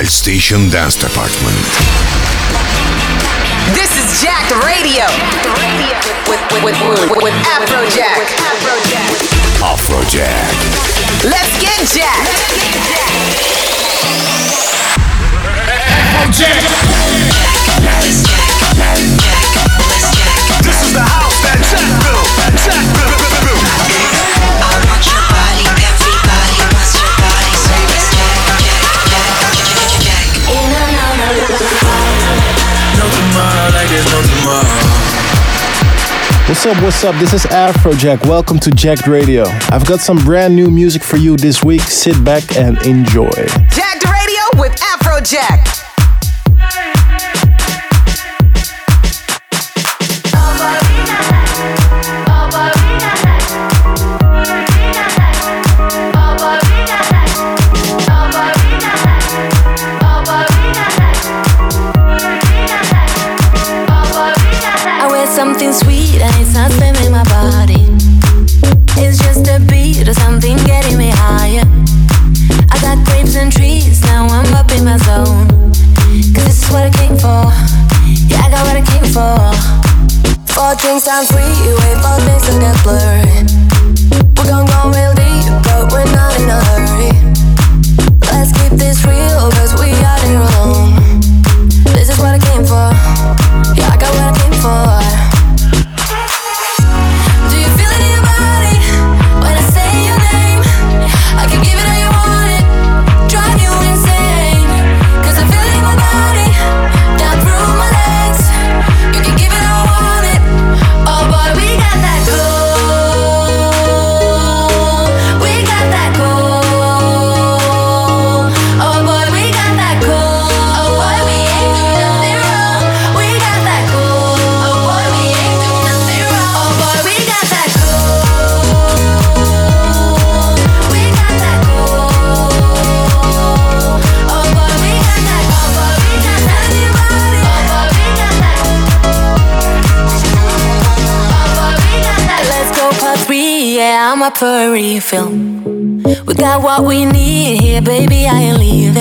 Live Station Dance Department. This is Jacked Radio. With, with, with, with Afrojack. Afrojack. Let's get Jack. Afrojack. What's up, what's up? This is Afrojack. Welcome to Jacked Radio. I've got some brand new music for you this week. Sit back and enjoy. Jacked Radio with Afrojack. I'm refill. We got what we need here, baby. I ain't leaving.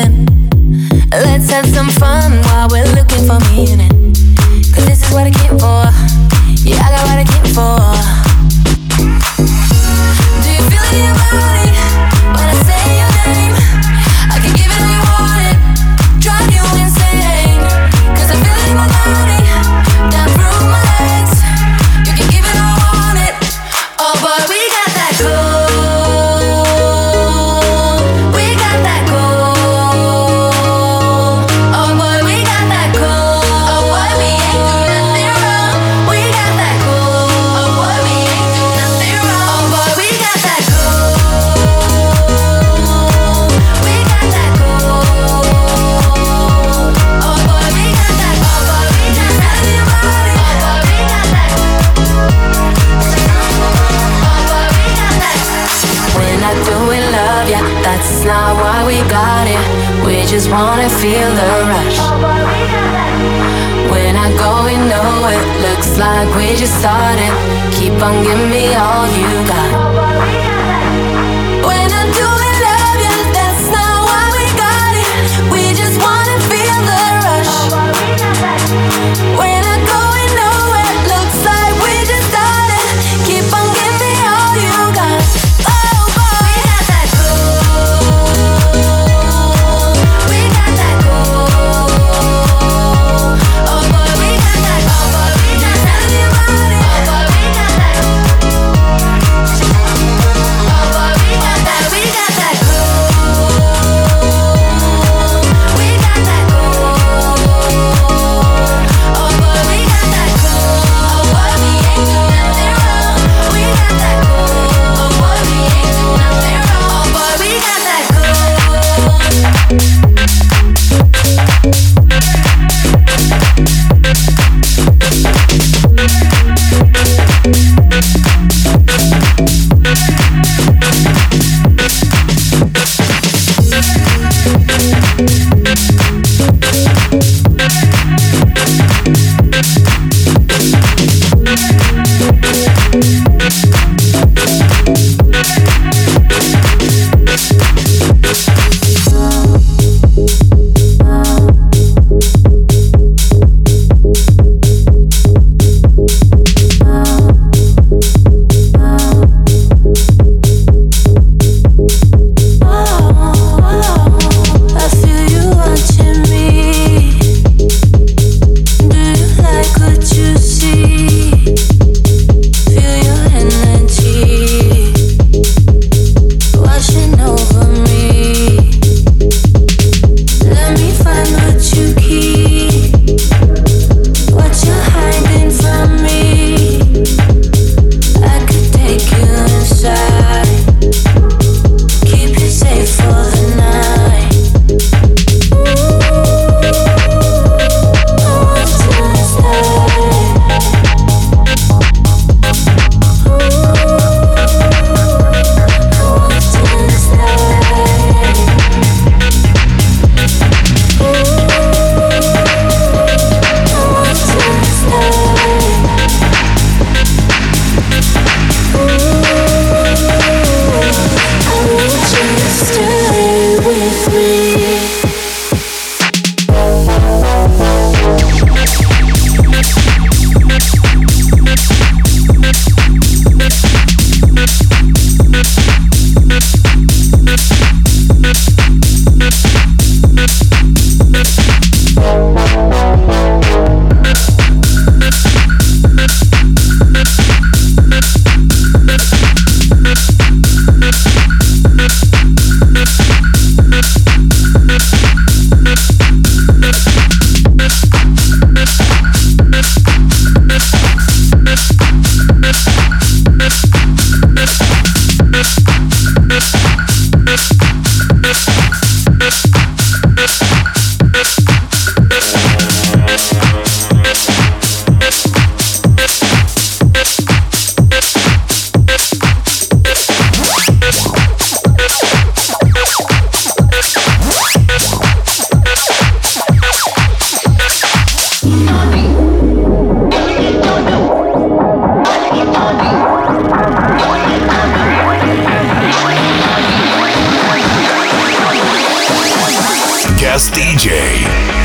DJ.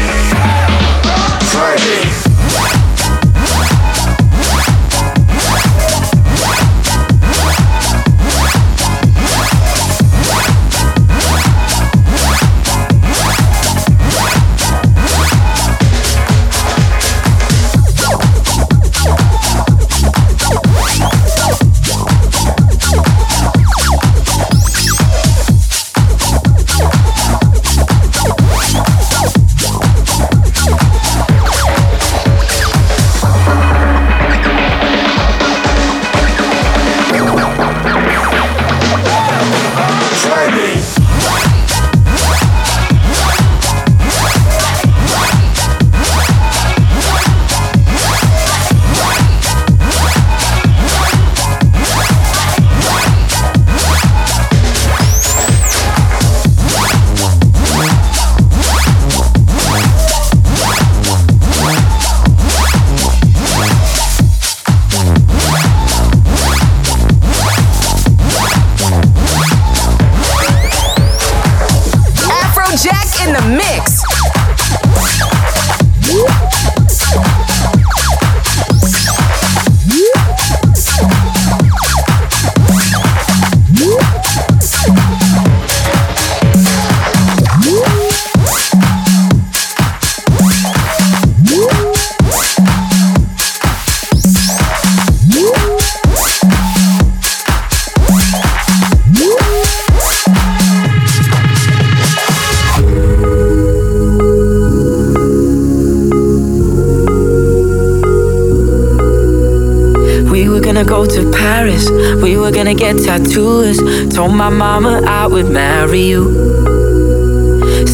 Go to Paris, we were gonna get tattoos. Told my mama I would marry you.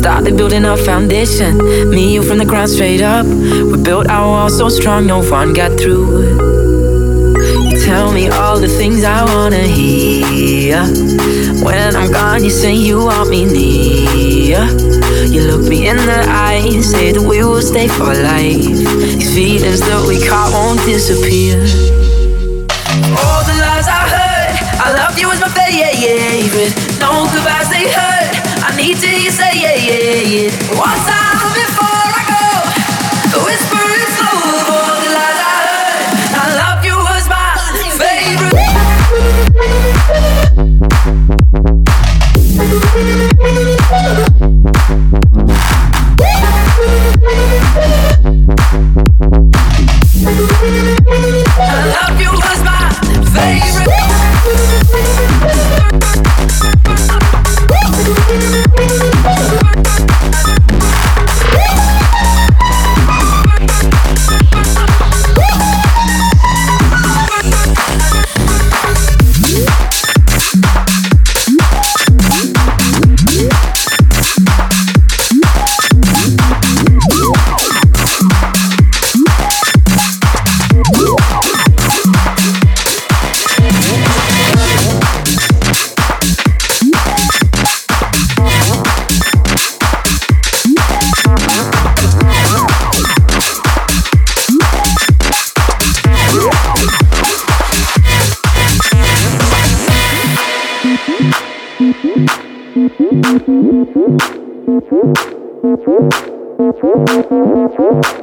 Started building our foundation, me you from the ground straight up. We built our wall so strong, no one got through. It. You tell me all the things I wanna hear. When I'm gone, you say you want me near. You look me in the eye, say that we will stay for life. These feelings that we caught won't disappear.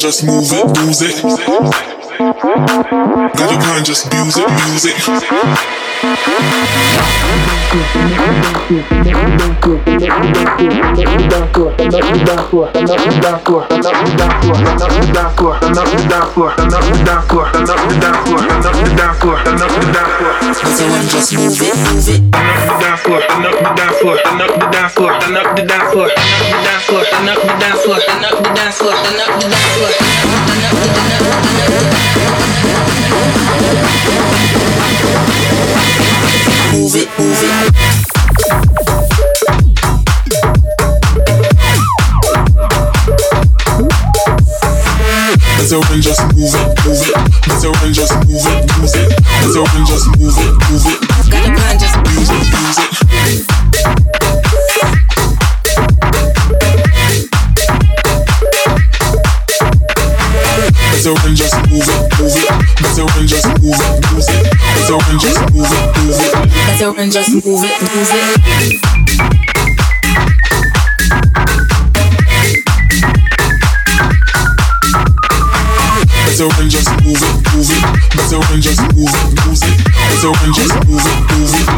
Just move it, lose it. Got plan, just use it, use it. That's how I just move it, move it. Dance floor, turn up the dance floor, turn up the dance floor, turn up the dance floor, turn up the dance floor, turn up the dance floor, turn up the dance floor, turn up the dance floor, turn up the turn up the turn up Move it, move it. Better when just move it, move it. Better when just move it, move it. Better when just move it, move it. Got a plan, just Use it, use it. Better run, just move it, move it. Better run, just move it, move it. Better run, just move it, move it. Better run, just move it, move it. Better run, just move it, move it. Better run, just move it, move it. Better run, just move it, move it.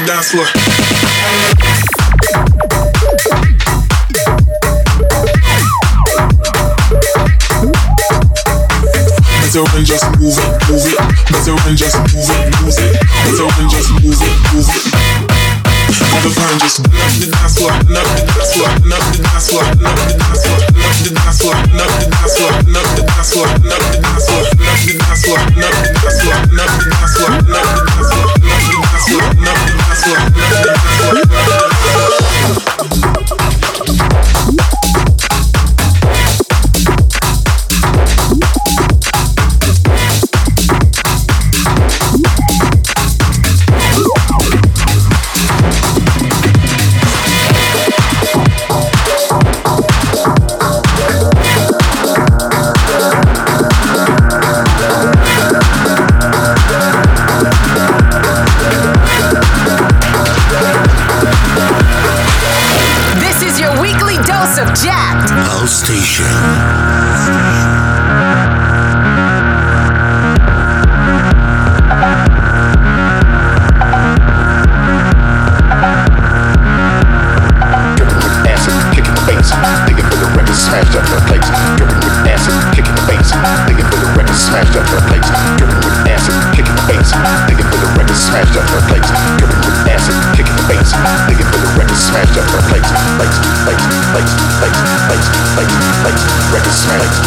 the dance floor. Better when just move it, move it. Better when just move it, move it. Better when just move it, move it. Never find just knock the dance floor, knock the dance floor, knock the dance floor, knock the dance floor, knock the dance floor, knock the dance floor, knock the dance floor, knock the dance floor, knock the dance floor, knock the dance floor, knock the dance floor, knock the dance floor, knock the dance floor, knock the dance floor, knock the dance floor. record. smelling,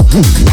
Oh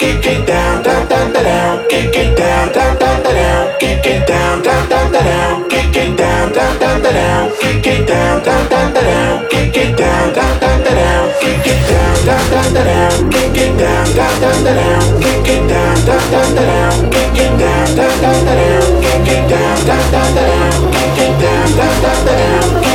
Kick it down, down, down, down, Kick it down, down, down, down, Kick it down, down, down, down, Kick it down, down, down, down, Kick it down, down, down, down, Kick it down, down, down, down, Kick it down, down, down, down, Kick it down, down, down, down, Kick it down, down, down, down, down, down, down, down, down, down, down, down, down, down, down, down.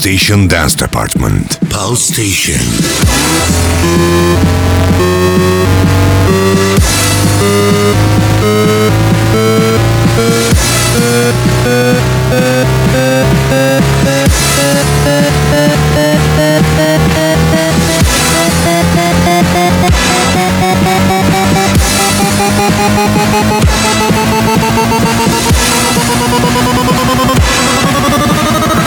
Station Dance Department. Pal Station.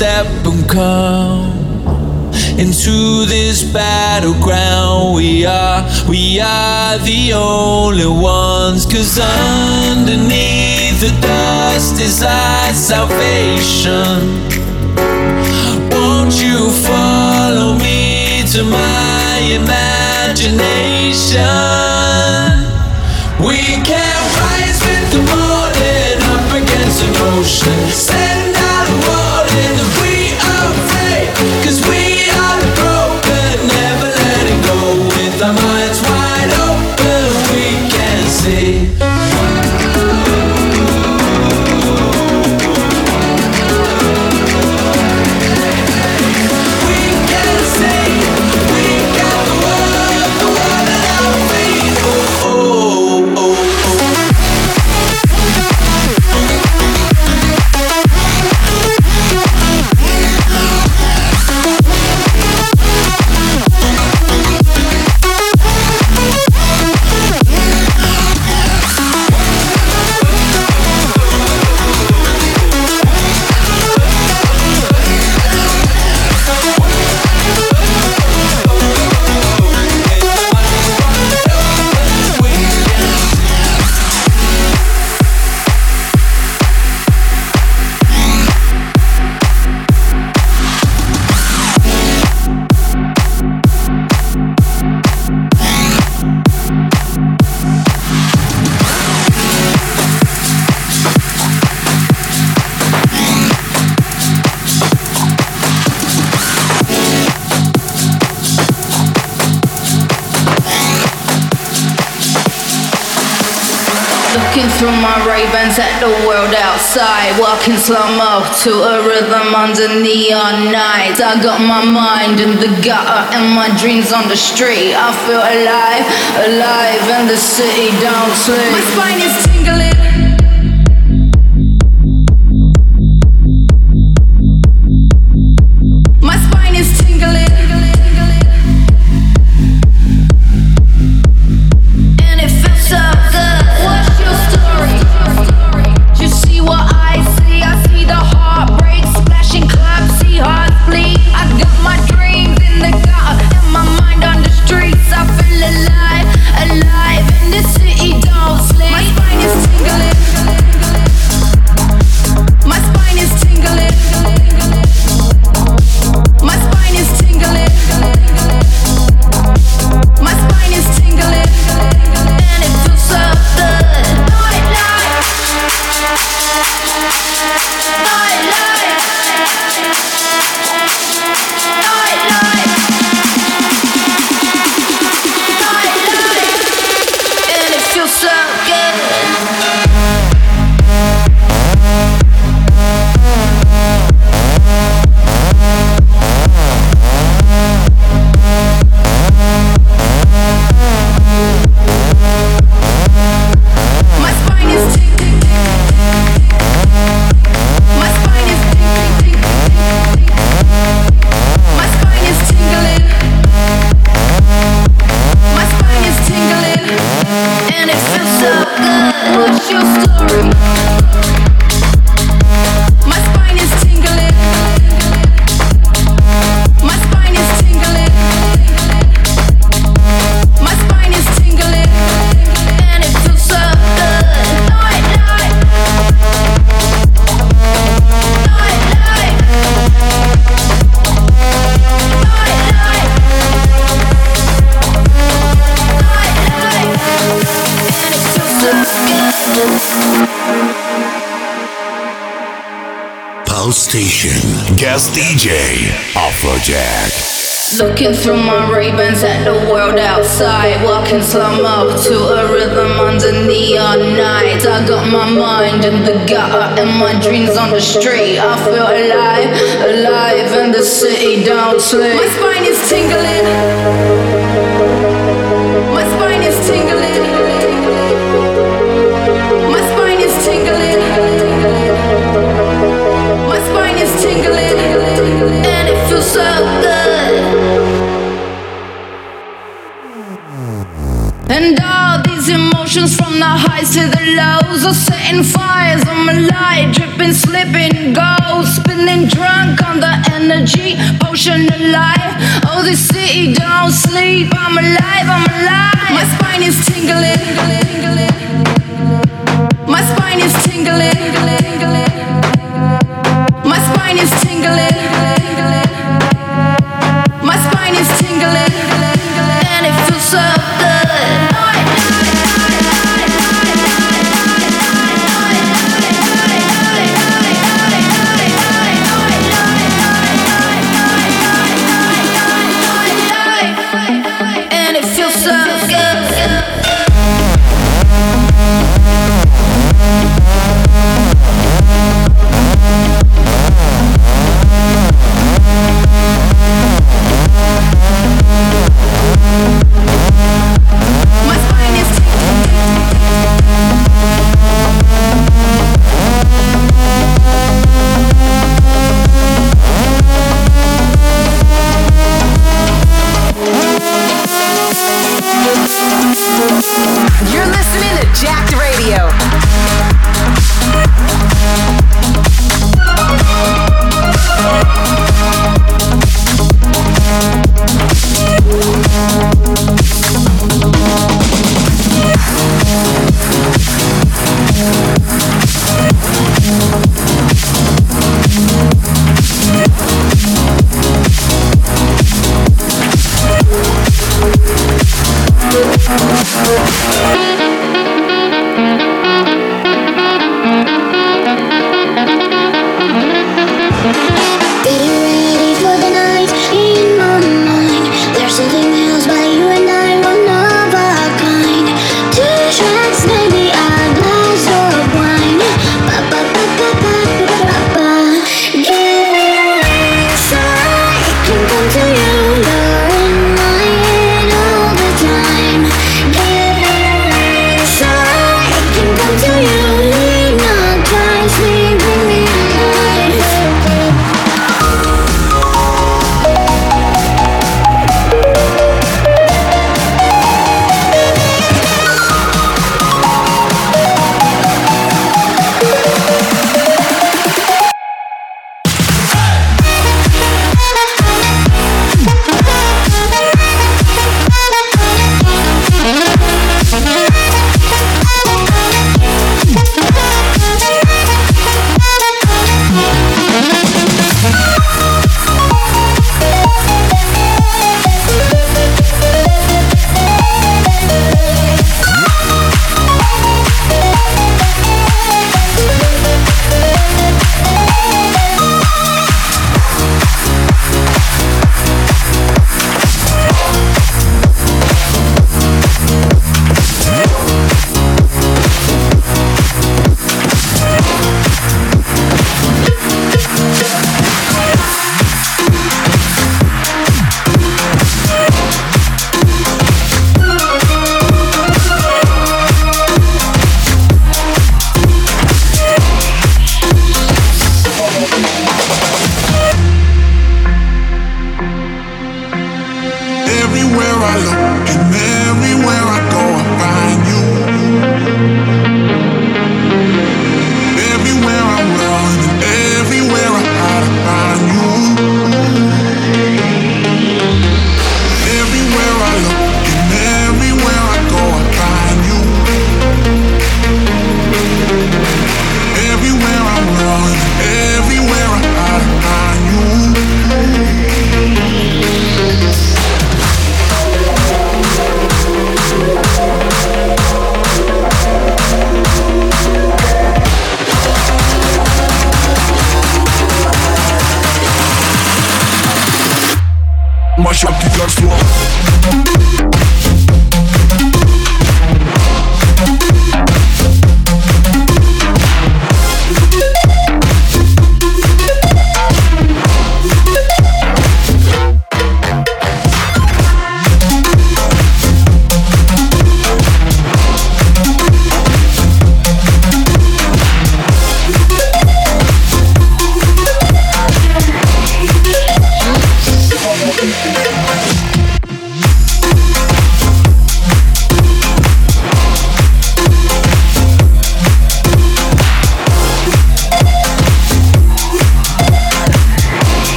step and come into this battleground. We are, we are the only ones. Cause underneath the dust is our salvation. Won't you follow me to my imagination? We can against an ocean. Looking through my Ray-Bans at the world outside. Walking slow-mo to a rhythm under neon nights. I got my mind in the gutter and my dreams on the street. I feel alive, alive and the city don't sleep. My spine is tingling DJ. Afrojack. Looking through my Ray-Bans at the world outside Walking slow up to a rhythm under neon nights I got my mind in the gutter and my dreams on the street I feel alive, alive and the city don't sleep My spine is tingling the highs to the lows are setting fires on my light, dripping, slipping, gold, spinning drunk on the energy potion of life. Oh, this city don't sleep. I'm alive, I'm alive. My spine is tingling. tingling, tingling. My spine is tingling. My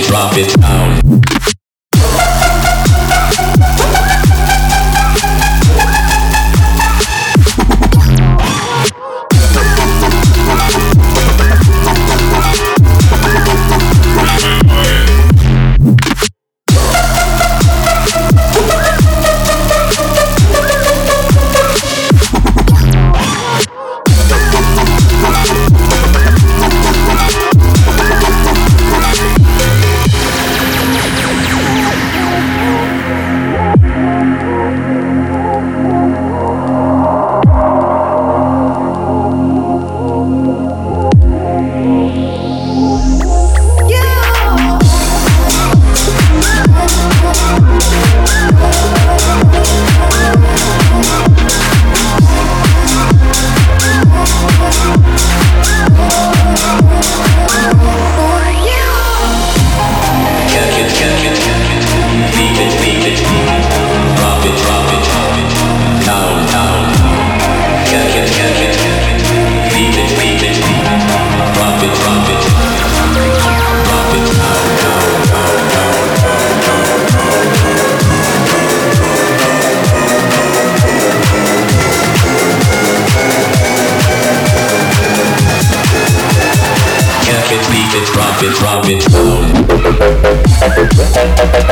drop it, drop it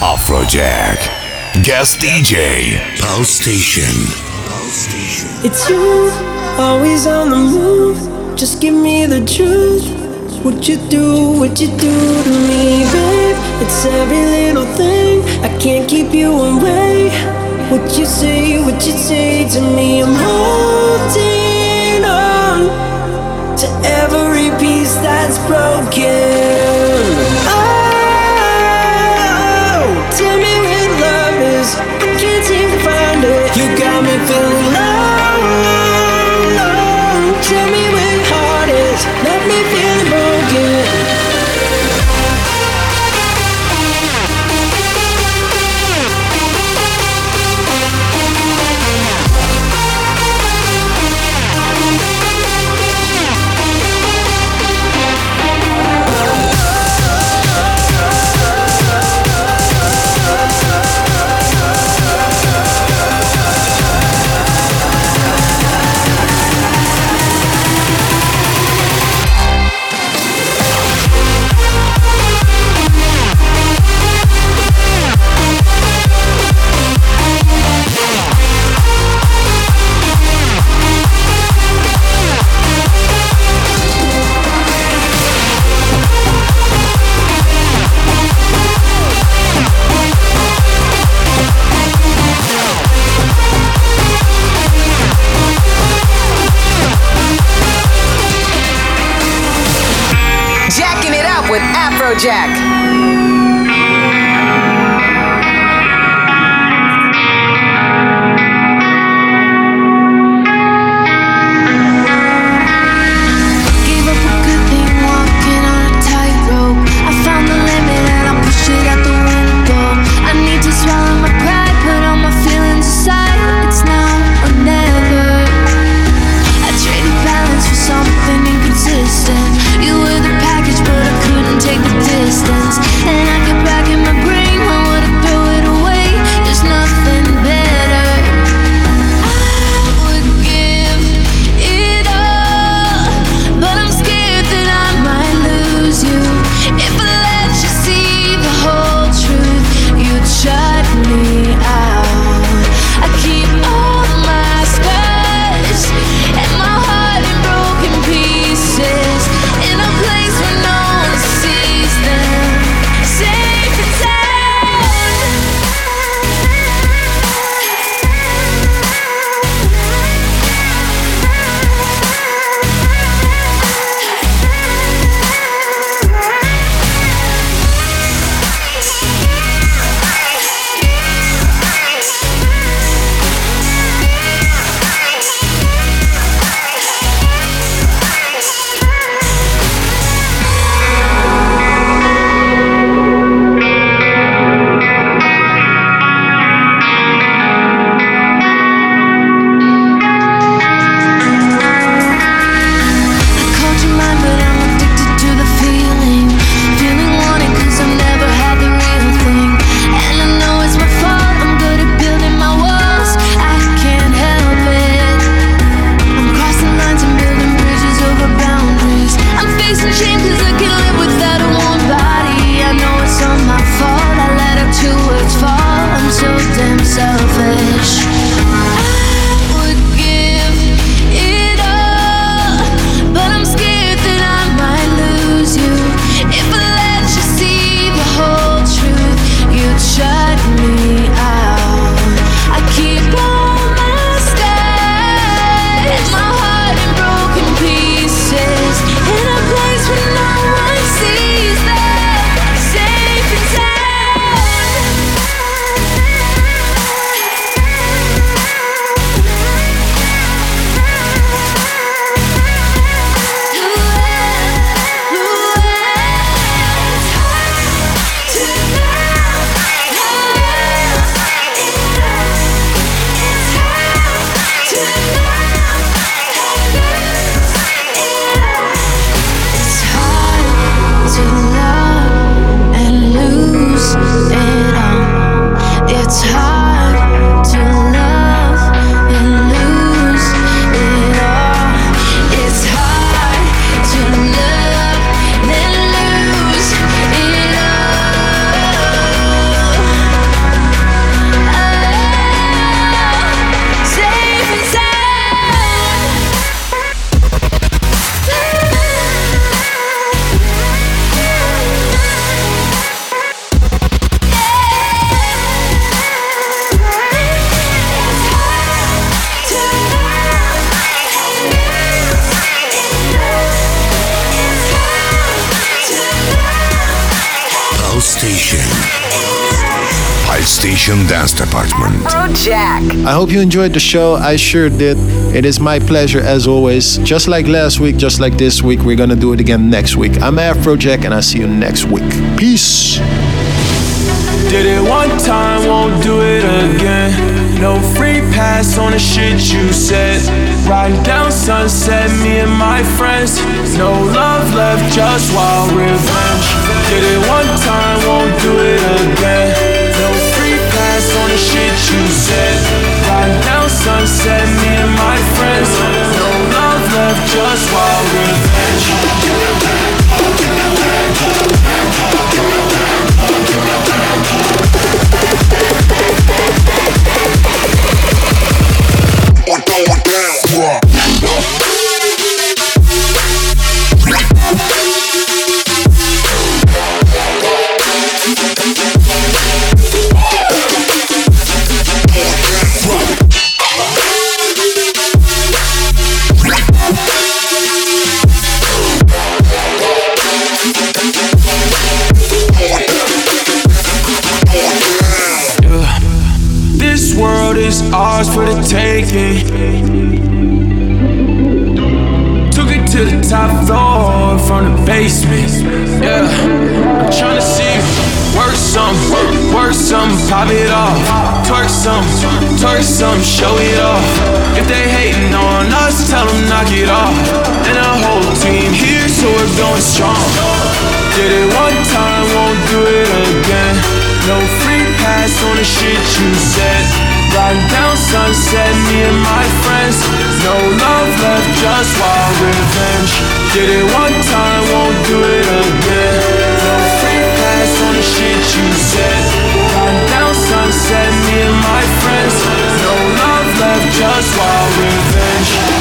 Afrojack. Guest DJ. Pal Station. It's you, always on the move. Just give me the truth. What you do, what you do to me, babe. It's every little thing. I can't keep you away. What you say, what you say to me, I'm holding on to every piece that's broken. Hope you enjoyed the show. I sure did. It is my pleasure as always. Just like last week, just like this week, we're gonna do it again next week. I'm Afrojack and I'll see you next week. Peace. Did it one time, won't do it again. No free pass on the shit you said. Riding down sunset, me and my friends. No love left, just wild revenge. Did it one time, won't do it again. No free pass on the shit you said. Just wild revenge. pop it off. Twerk some, twerk some, show it off. If they hating on us, tell them knock it off. And our whole team here, so we're going strong. Did it one time, won't do it again. No free pass on the shit you said. Riding down sunset, me and my friends. No love left, just wild revenge. Did it one time, won't do it again. No free pass on the shit you our revenge.